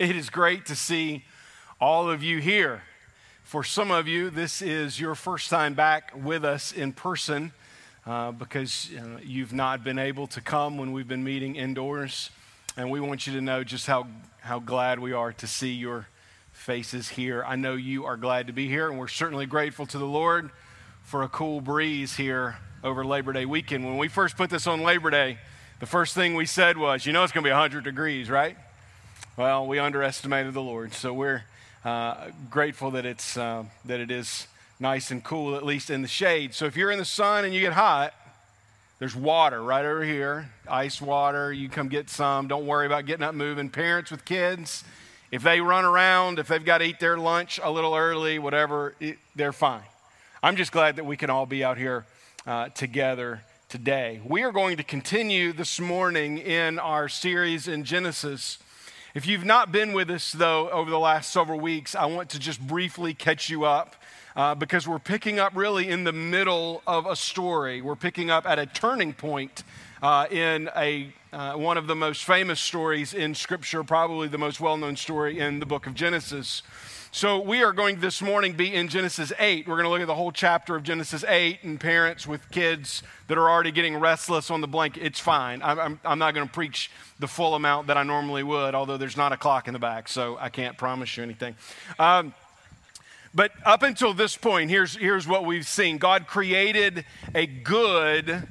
It is great to see all of you here. For some of you, this is your first time back with us in person uh, because uh, you've not been able to come when we've been meeting indoors. And we want you to know just how, how glad we are to see your faces here. I know you are glad to be here, and we're certainly grateful to the Lord for a cool breeze here over Labor Day weekend. When we first put this on Labor Day, the first thing we said was, you know, it's going to be 100 degrees, right? Well, we underestimated the Lord, so we're uh, grateful that it's uh, that it is nice and cool, at least in the shade. So if you're in the sun and you get hot, there's water right over here, ice water. You come get some. Don't worry about getting up moving. Parents with kids, if they run around, if they've got to eat their lunch a little early, whatever, it, they're fine. I'm just glad that we can all be out here uh, together today. We are going to continue this morning in our series in Genesis. If you've not been with us, though, over the last several weeks, I want to just briefly catch you up uh, because we're picking up really in the middle of a story. We're picking up at a turning point uh, in a, uh, one of the most famous stories in Scripture, probably the most well known story in the book of Genesis. So, we are going this morning be in Genesis 8. We're going to look at the whole chapter of Genesis 8 and parents with kids that are already getting restless on the blanket. It's fine. I'm, I'm, I'm not going to preach the full amount that I normally would, although there's not a clock in the back, so I can't promise you anything. Um, but up until this point, here's, here's what we've seen God created a good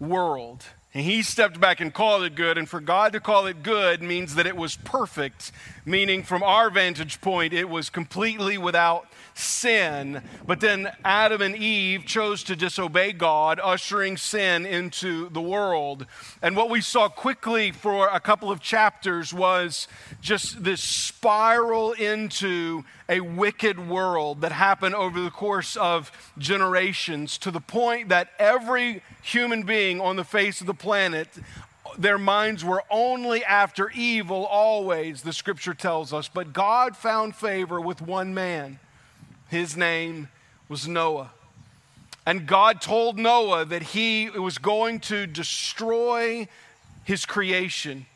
world. And he stepped back and called it good. And for God to call it good means that it was perfect, meaning from our vantage point, it was completely without sin. But then Adam and Eve chose to disobey God, ushering sin into the world. And what we saw quickly for a couple of chapters was just this spiral into a wicked world that happened over the course of generations to the point that every human being on the face of the planet their minds were only after evil always, the scripture tells us. But God found favor with one man. His name was Noah. And God told Noah that he was going to destroy his creation,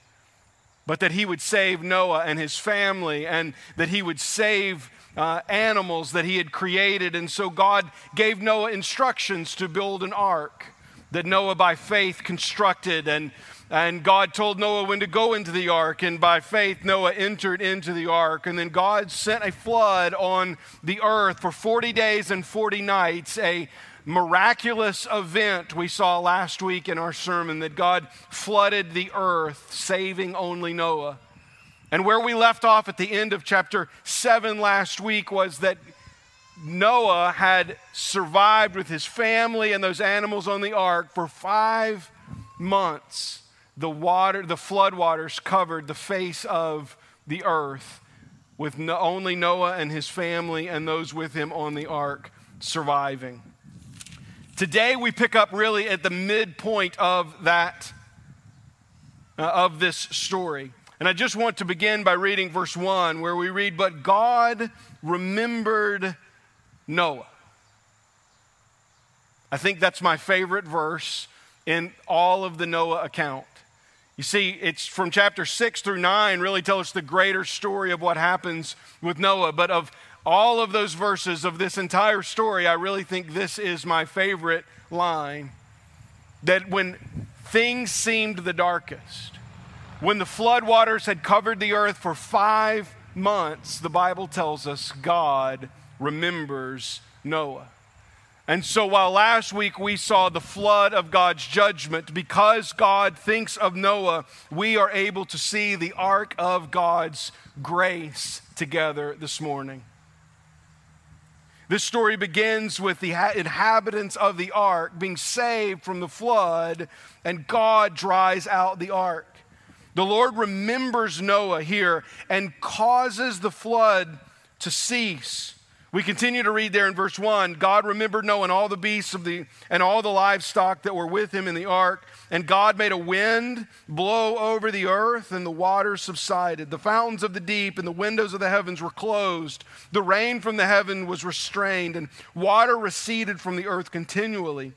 but that he would save Noah and his family, and that he would save uh, animals that he had created. And so God gave Noah instructions to build an ark that Noah, by faith, constructed. And and God told Noah when to go into the ark, and by faith, Noah entered into the ark. And then God sent a flood on the earth for 40 days and 40 nights, a miraculous event we saw last week in our sermon that God flooded the earth, saving only Noah. And where we left off at the end of chapter 7 last week was that Noah had survived with his family and those animals on the ark for five months the water, the flood waters covered the face of the earth with no, only Noah and his family and those with him on the ark surviving. Today we pick up really at the midpoint of that uh, of this story. And I just want to begin by reading verse 1 where we read but God remembered Noah. I think that's my favorite verse in all of the Noah account. You see, it's from chapter 6 through 9 really tell us the greater story of what happens with Noah. But of all of those verses of this entire story, I really think this is my favorite line. That when things seemed the darkest, when the floodwaters had covered the earth for five months, the Bible tells us God remembers Noah. And so, while last week we saw the flood of God's judgment, because God thinks of Noah, we are able to see the ark of God's grace together this morning. This story begins with the inhabitants of the ark being saved from the flood, and God dries out the ark. The Lord remembers Noah here and causes the flood to cease. We continue to read there in verse 1 God remembered Noah and all the beasts of the and all the livestock that were with him in the ark, and God made a wind blow over the earth, and the waters subsided. The fountains of the deep and the windows of the heavens were closed. The rain from the heaven was restrained, and water receded from the earth continually.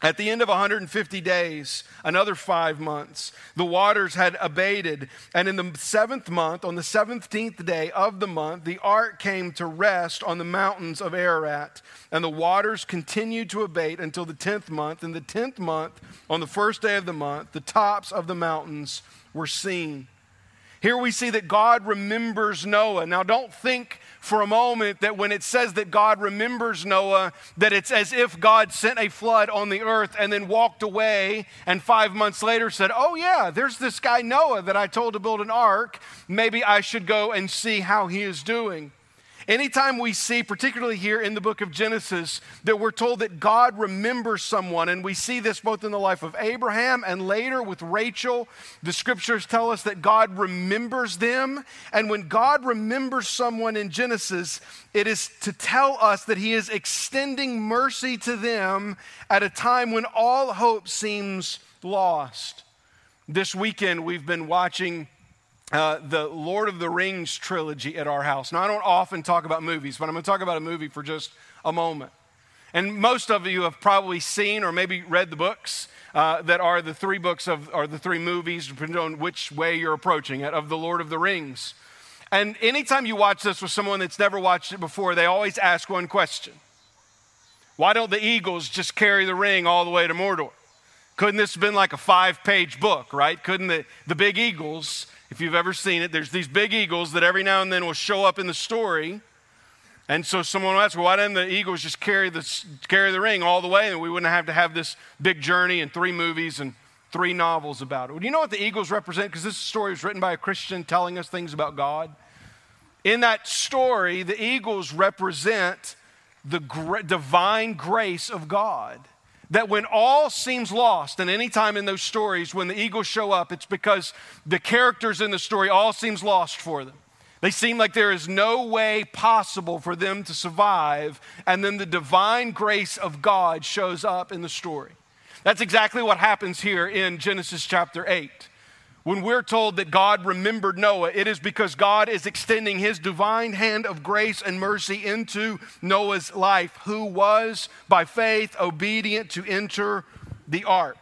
At the end of 150 days, another five months, the waters had abated. And in the seventh month, on the 17th day of the month, the ark came to rest on the mountains of Ararat. And the waters continued to abate until the 10th month. In the 10th month, on the first day of the month, the tops of the mountains were seen. Here we see that God remembers Noah. Now, don't think for a moment that when it says that God remembers Noah, that it's as if God sent a flood on the earth and then walked away and five months later said, Oh, yeah, there's this guy Noah that I told to build an ark. Maybe I should go and see how he is doing. Anytime we see, particularly here in the book of Genesis, that we're told that God remembers someone, and we see this both in the life of Abraham and later with Rachel, the scriptures tell us that God remembers them. And when God remembers someone in Genesis, it is to tell us that He is extending mercy to them at a time when all hope seems lost. This weekend, we've been watching uh, the Lord of the Rings trilogy at our house. Now, I don't often talk about movies, but I'm going to talk about a movie for just a moment. And most of you have probably seen or maybe read the books uh, that are the three books of, or the three movies, depending on which way you're approaching it, of the Lord of the Rings. And anytime you watch this with someone that's never watched it before, they always ask one question Why don't the eagles just carry the ring all the way to Mordor? Couldn't this have been like a five page book, right? Couldn't the, the big eagles if you've ever seen it, there's these big eagles that every now and then will show up in the story. And so someone will ask, well, why didn't the Eagles just carry the, carry the ring all the way and we wouldn't have to have this big journey and three movies and three novels about it? Well, do you know what the Eagles represent? Because this story was written by a Christian telling us things about God. In that story, the Eagles represent the divine grace of God that when all seems lost, and any time in those stories when the eagles show up, it's because the characters in the story all seems lost for them. They seem like there is no way possible for them to survive, and then the divine grace of God shows up in the story. That's exactly what happens here in Genesis chapter 8. When we're told that God remembered Noah, it is because God is extending his divine hand of grace and mercy into Noah's life, who was by faith obedient to enter the ark.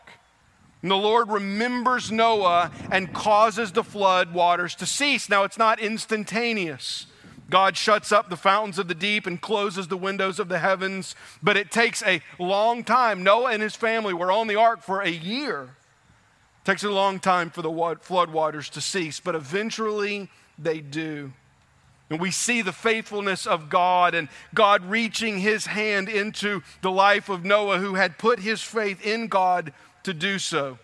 And the Lord remembers Noah and causes the flood waters to cease. Now, it's not instantaneous. God shuts up the fountains of the deep and closes the windows of the heavens, but it takes a long time. Noah and his family were on the ark for a year takes a long time for the flood waters to cease, but eventually they do. And we see the faithfulness of God and God reaching his hand into the life of Noah, who had put his faith in God to do so.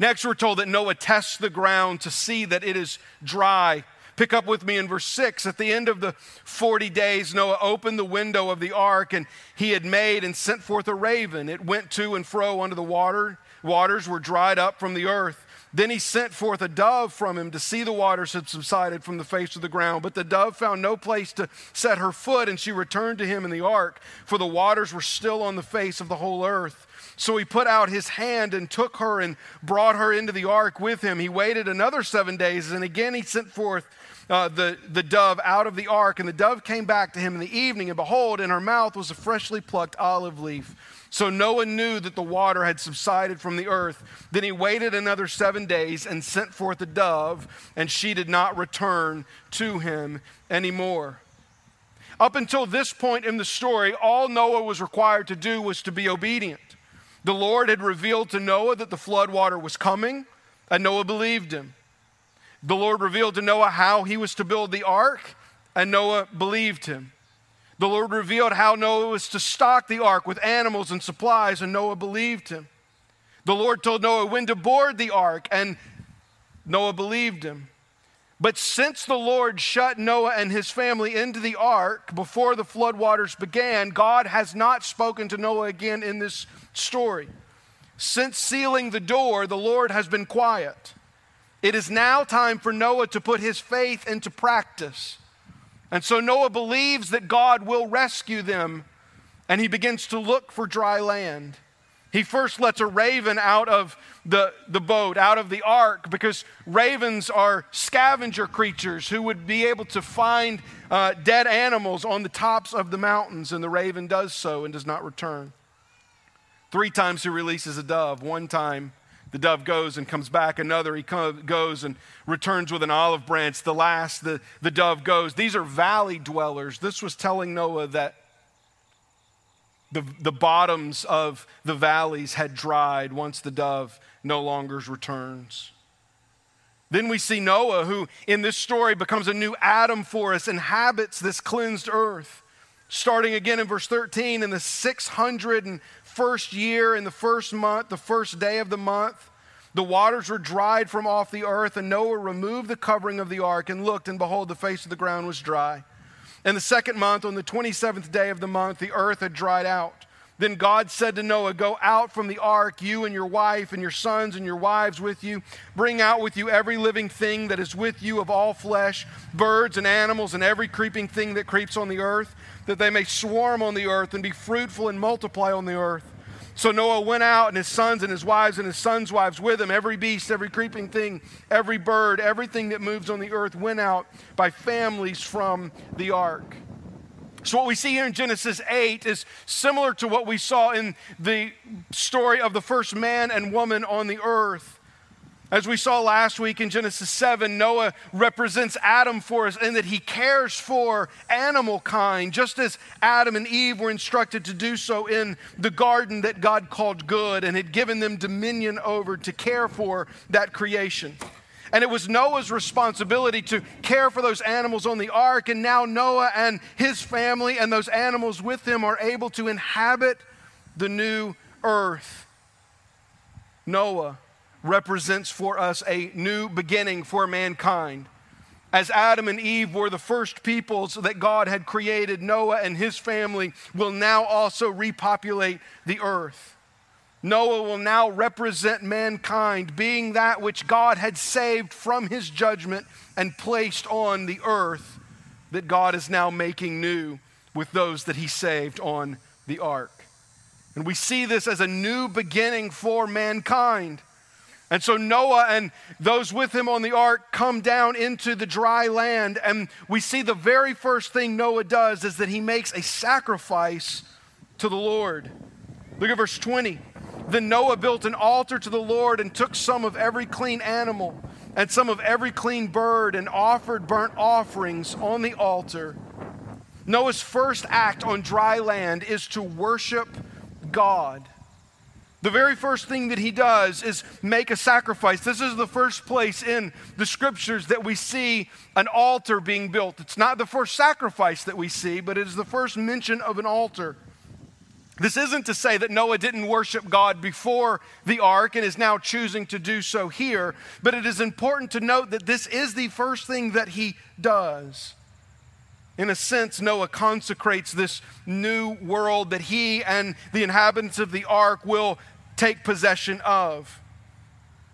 Next, we're told that Noah tests the ground to see that it is dry. Pick up with me in verse 6. At the end of the 40 days, Noah opened the window of the ark, and he had made and sent forth a raven. It went to and fro under the water waters were dried up from the earth. Then he sent forth a dove from him to see the waters had subsided from the face of the ground. But the dove found no place to set her foot, and she returned to him in the ark, for the waters were still on the face of the whole earth. So he put out his hand and took her and brought her into the ark with him. He waited another seven days, and again he sent forth uh, the, the dove out of the ark. And the dove came back to him in the evening, and behold, in her mouth was a freshly plucked olive leaf. So Noah knew that the water had subsided from the earth. Then he waited another seven days and sent forth a dove, and she did not return to him anymore. Up until this point in the story, all Noah was required to do was to be obedient. The Lord had revealed to Noah that the flood water was coming, and Noah believed him. The Lord revealed to Noah how he was to build the ark, and Noah believed him. The Lord revealed how Noah was to stock the ark with animals and supplies, and Noah believed him. The Lord told Noah when to board the ark, and Noah believed him. But since the Lord shut Noah and his family into the ark before the floodwaters began, God has not spoken to Noah again in this story. Since sealing the door, the Lord has been quiet. It is now time for Noah to put his faith into practice. And so Noah believes that God will rescue them, and he begins to look for dry land. He first lets a raven out of the, the boat, out of the ark, because ravens are scavenger creatures who would be able to find uh, dead animals on the tops of the mountains, and the raven does so and does not return. Three times he releases a dove. One time the dove goes and comes back. Another, he goes and returns with an olive branch. The last, the, the dove goes. These are valley dwellers. This was telling Noah that the, the bottoms of the valleys had dried once the dove no longer returns. Then we see Noah, who in this story becomes a new Adam for us, inhabits this cleansed earth. Starting again in verse 13, in the 601st year, in the first month, the first day of the month, the waters were dried from off the earth, and Noah removed the covering of the ark and looked, and behold, the face of the ground was dry. In the second month, on the 27th day of the month, the earth had dried out. Then God said to Noah, Go out from the ark, you and your wife, and your sons and your wives with you. Bring out with you every living thing that is with you of all flesh, birds and animals, and every creeping thing that creeps on the earth, that they may swarm on the earth and be fruitful and multiply on the earth. So Noah went out, and his sons and his wives and his sons' wives with him. Every beast, every creeping thing, every bird, everything that moves on the earth went out by families from the ark. So, what we see here in Genesis 8 is similar to what we saw in the story of the first man and woman on the earth. As we saw last week in Genesis 7, Noah represents Adam for us in that he cares for animal kind, just as Adam and Eve were instructed to do so in the garden that God called good and had given them dominion over to care for that creation. And it was Noah's responsibility to care for those animals on the ark. And now Noah and his family and those animals with him are able to inhabit the new earth. Noah represents for us a new beginning for mankind. As Adam and Eve were the first peoples that God had created, Noah and his family will now also repopulate the earth. Noah will now represent mankind, being that which God had saved from his judgment and placed on the earth that God is now making new with those that he saved on the ark. And we see this as a new beginning for mankind. And so Noah and those with him on the ark come down into the dry land. And we see the very first thing Noah does is that he makes a sacrifice to the Lord. Look at verse 20. Then Noah built an altar to the Lord and took some of every clean animal and some of every clean bird and offered burnt offerings on the altar. Noah's first act on dry land is to worship God. The very first thing that he does is make a sacrifice. This is the first place in the scriptures that we see an altar being built. It's not the first sacrifice that we see, but it is the first mention of an altar. This isn't to say that Noah didn't worship God before the ark and is now choosing to do so here, but it is important to note that this is the first thing that he does. In a sense, Noah consecrates this new world that he and the inhabitants of the ark will take possession of.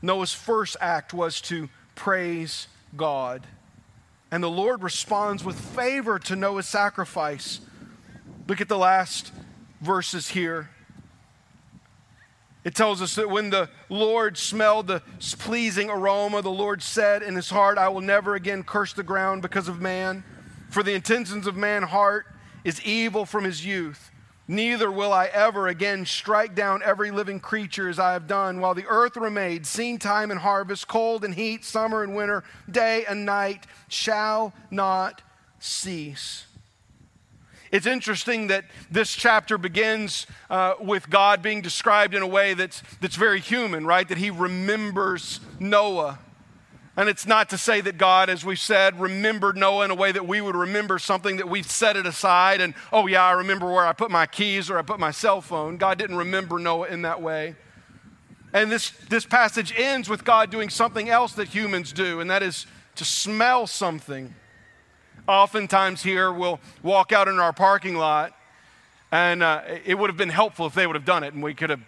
Noah's first act was to praise God. And the Lord responds with favor to Noah's sacrifice. Look at the last verses here. It tells us that when the Lord smelled the pleasing aroma, the Lord said in his heart, I will never again curse the ground because of man, for the intentions of man's heart is evil from his youth. Neither will I ever again strike down every living creature as I have done, while the earth remains, seed time and harvest, cold and heat, summer and winter, day and night shall not cease. It's interesting that this chapter begins uh, with God being described in a way that's, that's very human, right? That he remembers Noah. And it's not to say that God, as we've said, remembered Noah in a way that we would remember something that we've set it aside and, oh, yeah, I remember where I put my keys or I put my cell phone. God didn't remember Noah in that way. And this, this passage ends with God doing something else that humans do, and that is to smell something oftentimes here we'll walk out in our parking lot, and uh, it would have been helpful if they would have done it, and we could have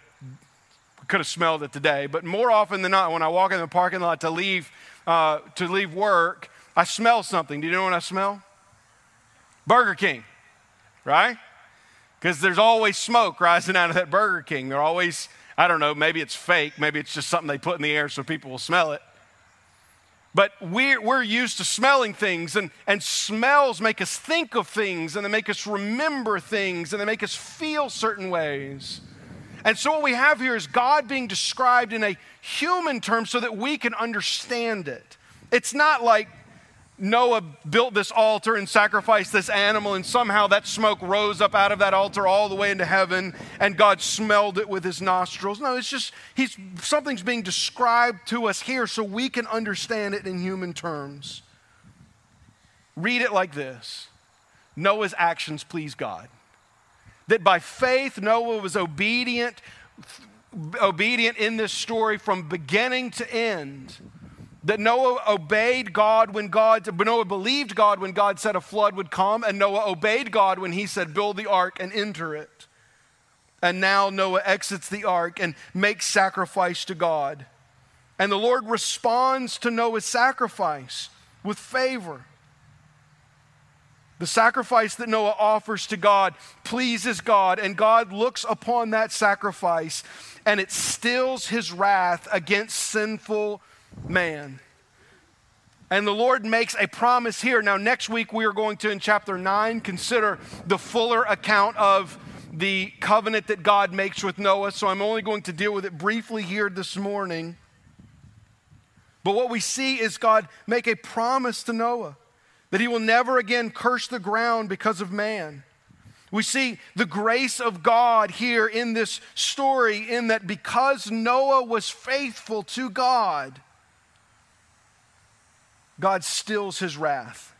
could have smelled it today. But more often than not, when I walk in the parking lot to leave uh, to leave work, I smell something. Do you know what I smell? Burger King, right? Because there's always smoke rising out of that Burger King. They're always, I don't know, maybe it's fake, maybe it's just something they put in the air so people will smell it. But we're, we're used to smelling things, and, and smells make us think of things, and they make us remember things, and they make us feel certain ways. And so, what we have here is God being described in a human term so that we can understand it. It's not like Noah built this altar and sacrificed this animal, and somehow that smoke rose up out of that altar all the way into heaven, and God smelled it with his nostrils. No, it's just he's, something's being described to us here so we can understand it in human terms. Read it like this Noah's actions please God. That by faith, Noah was obedient, obedient in this story from beginning to end that Noah obeyed God when God, Noah believed God when God said a flood would come, and Noah obeyed God when he said, build the ark and enter it. And now Noah exits the ark and makes sacrifice to God. And the Lord responds to Noah's sacrifice with favor. The sacrifice that Noah offers to God pleases God, and God looks upon that sacrifice and it stills his wrath against sinful man. And the Lord makes a promise here. Now, next week we are going to, in chapter 9, consider the fuller account of the covenant that God makes with Noah. So I'm only going to deal with it briefly here this morning. But what we see is God make a promise to Noah that he will never again curse the ground because of man. We see the grace of God here in this story, in that because Noah was faithful to God, God stills his wrath.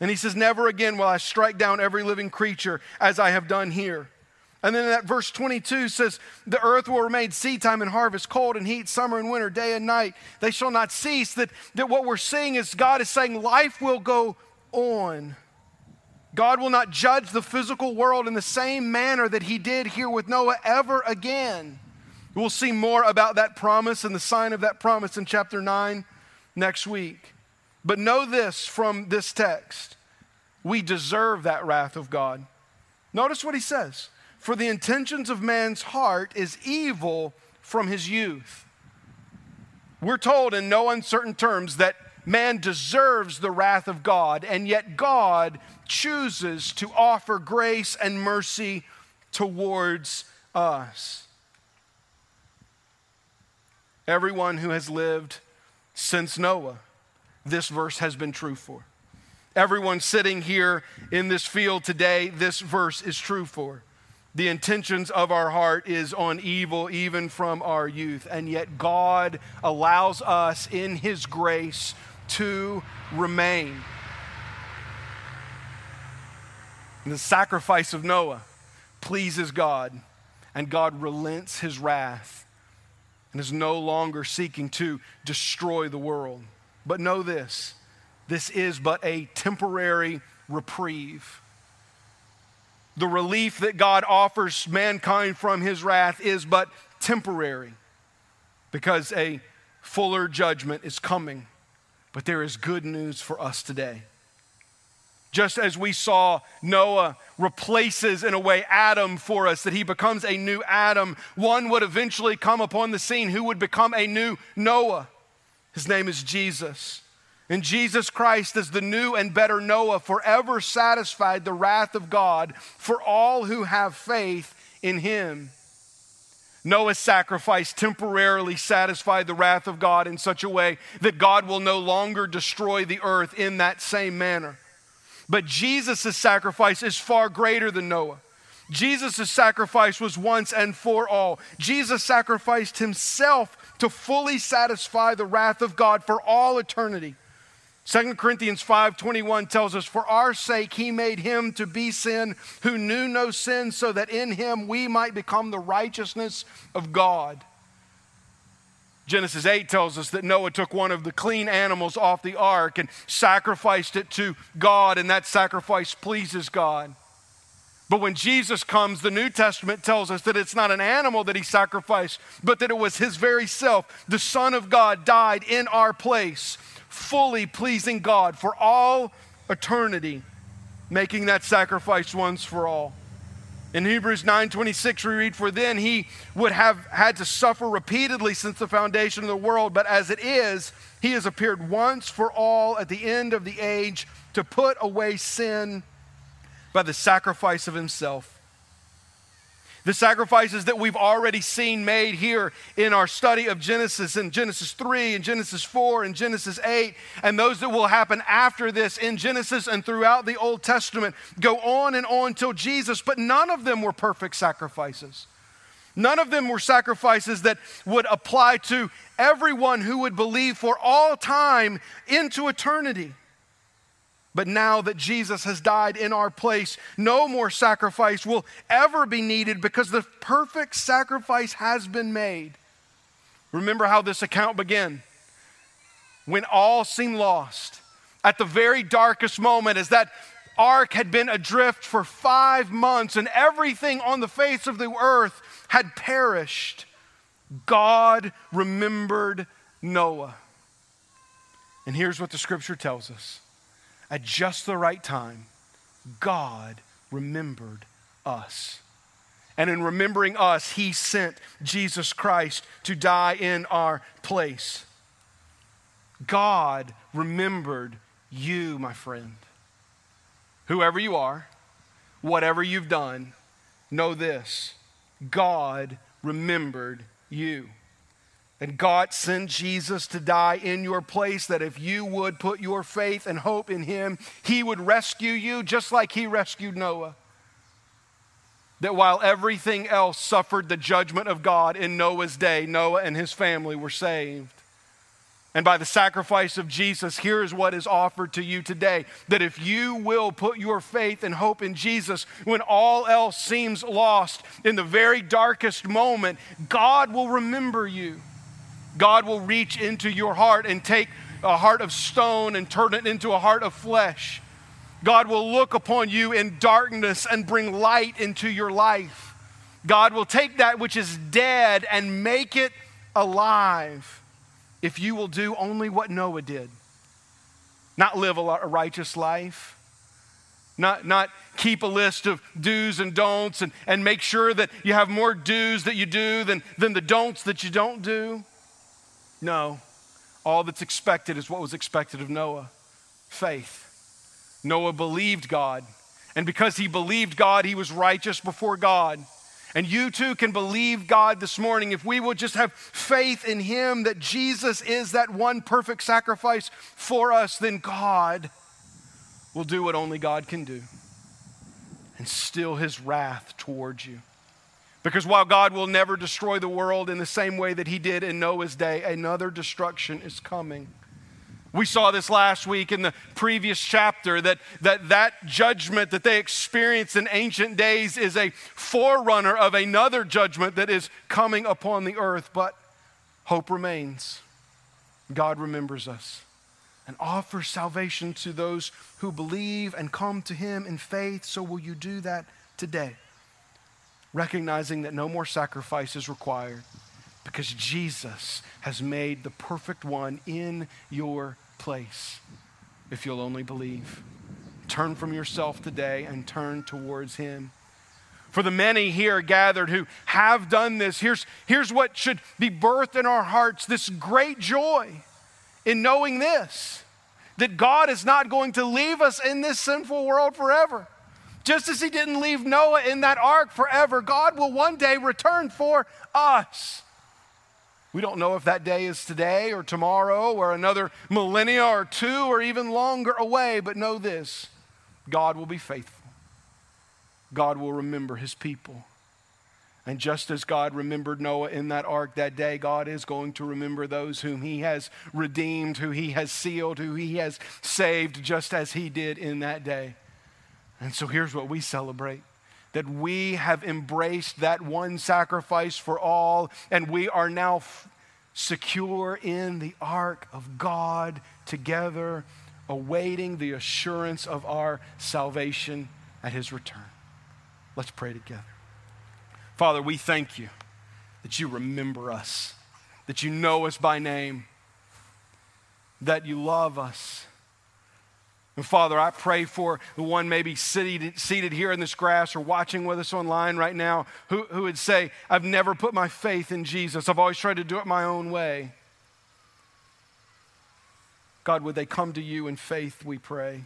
And he says, Never again will I strike down every living creature as I have done here. And then that verse 22 says, The earth will remain seedtime and harvest, cold and heat, summer and winter, day and night. They shall not cease. That, that what we're seeing is God is saying life will go on. God will not judge the physical world in the same manner that he did here with Noah ever again. We'll see more about that promise and the sign of that promise in chapter 9 next week. But know this from this text we deserve that wrath of God. Notice what he says For the intentions of man's heart is evil from his youth. We're told in no uncertain terms that man deserves the wrath of God, and yet God chooses to offer grace and mercy towards us. Everyone who has lived since Noah this verse has been true for. Everyone sitting here in this field today, this verse is true for. The intentions of our heart is on evil even from our youth, and yet God allows us in His grace to remain. the sacrifice of Noah pleases God, and God relents His wrath and is no longer seeking to destroy the world. But know this this is but a temporary reprieve. The relief that God offers mankind from his wrath is but temporary because a fuller judgment is coming. But there is good news for us today. Just as we saw Noah replaces, in a way, Adam for us, that he becomes a new Adam, one would eventually come upon the scene who would become a new Noah. His name is Jesus. And Jesus Christ, as the new and better Noah, forever satisfied the wrath of God for all who have faith in him. Noah's sacrifice temporarily satisfied the wrath of God in such a way that God will no longer destroy the earth in that same manner. But Jesus' sacrifice is far greater than Noah. Jesus' sacrifice was once and for all. Jesus sacrificed himself to fully satisfy the wrath of God for all eternity. 2 Corinthians 5:21 tells us for our sake he made him to be sin who knew no sin so that in him we might become the righteousness of God. Genesis 8 tells us that Noah took one of the clean animals off the ark and sacrificed it to God and that sacrifice pleases God. But when Jesus comes, the New Testament tells us that it's not an animal that he sacrificed, but that it was his very self. The Son of God died in our place, fully pleasing God for all eternity, making that sacrifice once for all. In Hebrews 9:26 we read for then he would have had to suffer repeatedly since the foundation of the world but as it is he has appeared once for all at the end of the age to put away sin by the sacrifice of himself. The sacrifices that we've already seen made here in our study of Genesis in Genesis 3 and Genesis 4 and Genesis 8, and those that will happen after this in Genesis and throughout the Old Testament go on and on till Jesus, but none of them were perfect sacrifices. None of them were sacrifices that would apply to everyone who would believe for all time into eternity. But now that Jesus has died in our place, no more sacrifice will ever be needed because the perfect sacrifice has been made. Remember how this account began. When all seemed lost, at the very darkest moment, as that ark had been adrift for five months and everything on the face of the earth had perished, God remembered Noah. And here's what the scripture tells us at just the right time, God remembered us. And in remembering us, He sent Jesus Christ to die in our place. God remembered you, my friend. Whoever you are, whatever you've done, know this God remembered you. And God sent Jesus to die in your place, that if you would put your faith and hope in Him, He would rescue you just like He rescued Noah. That while everything else suffered the judgment of God in Noah's day, Noah and his family were saved. And by the sacrifice of Jesus, here is what is offered to you today that if you will put your faith and hope in Jesus when all else seems lost, in the very darkest moment, God will remember you. God will reach into your heart and take a heart of stone and turn it into a heart of flesh. God will look upon you in darkness and bring light into your life. God will take that which is dead and make it alive if you will do only what Noah did. Not live a righteous life, not, not keep a list of do's and don'ts and, and make sure that you have more do's that you do than, than the don'ts that you don't do. No, all that's expected is what was expected of Noah faith. Noah believed God, and because he believed God, he was righteous before God. And you too can believe God this morning if we will just have faith in Him that Jesus is that one perfect sacrifice for us, then God will do what only God can do and still His wrath towards you. Because while God will never destroy the world in the same way that he did in Noah's day, another destruction is coming. We saw this last week in the previous chapter that, that that judgment that they experienced in ancient days is a forerunner of another judgment that is coming upon the earth. But hope remains. God remembers us and offers salvation to those who believe and come to Him in faith. So, will you do that today? Recognizing that no more sacrifice is required because Jesus has made the perfect one in your place if you'll only believe. Turn from yourself today and turn towards Him. For the many here gathered who have done this, here's, here's what should be birthed in our hearts this great joy in knowing this that God is not going to leave us in this sinful world forever. Just as he didn't leave Noah in that ark forever, God will one day return for us. We don't know if that day is today or tomorrow or another millennia or two or even longer away, but know this God will be faithful. God will remember his people. And just as God remembered Noah in that ark that day, God is going to remember those whom he has redeemed, who he has sealed, who he has saved, just as he did in that day. And so here's what we celebrate that we have embraced that one sacrifice for all, and we are now f- secure in the ark of God together, awaiting the assurance of our salvation at his return. Let's pray together. Father, we thank you that you remember us, that you know us by name, that you love us and Father, I pray for the one maybe seated, seated here in this grass or watching with us online right now who, who would say, I've never put my faith in Jesus. I've always tried to do it my own way. God, would they come to you in faith, we pray?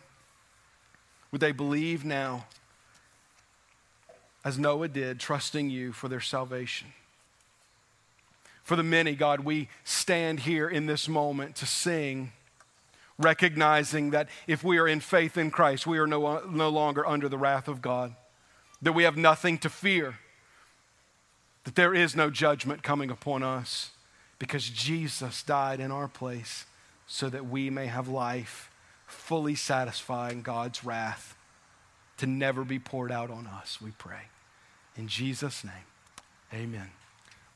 Would they believe now as Noah did, trusting you for their salvation. For the many, God, we stand here in this moment to sing, recognizing that if we are in faith in Christ, we are no, no longer under the wrath of God, that we have nothing to fear, that there is no judgment coming upon us because Jesus died in our place so that we may have life fully satisfying God's wrath to never be poured out on us, we pray. In Jesus' name, amen.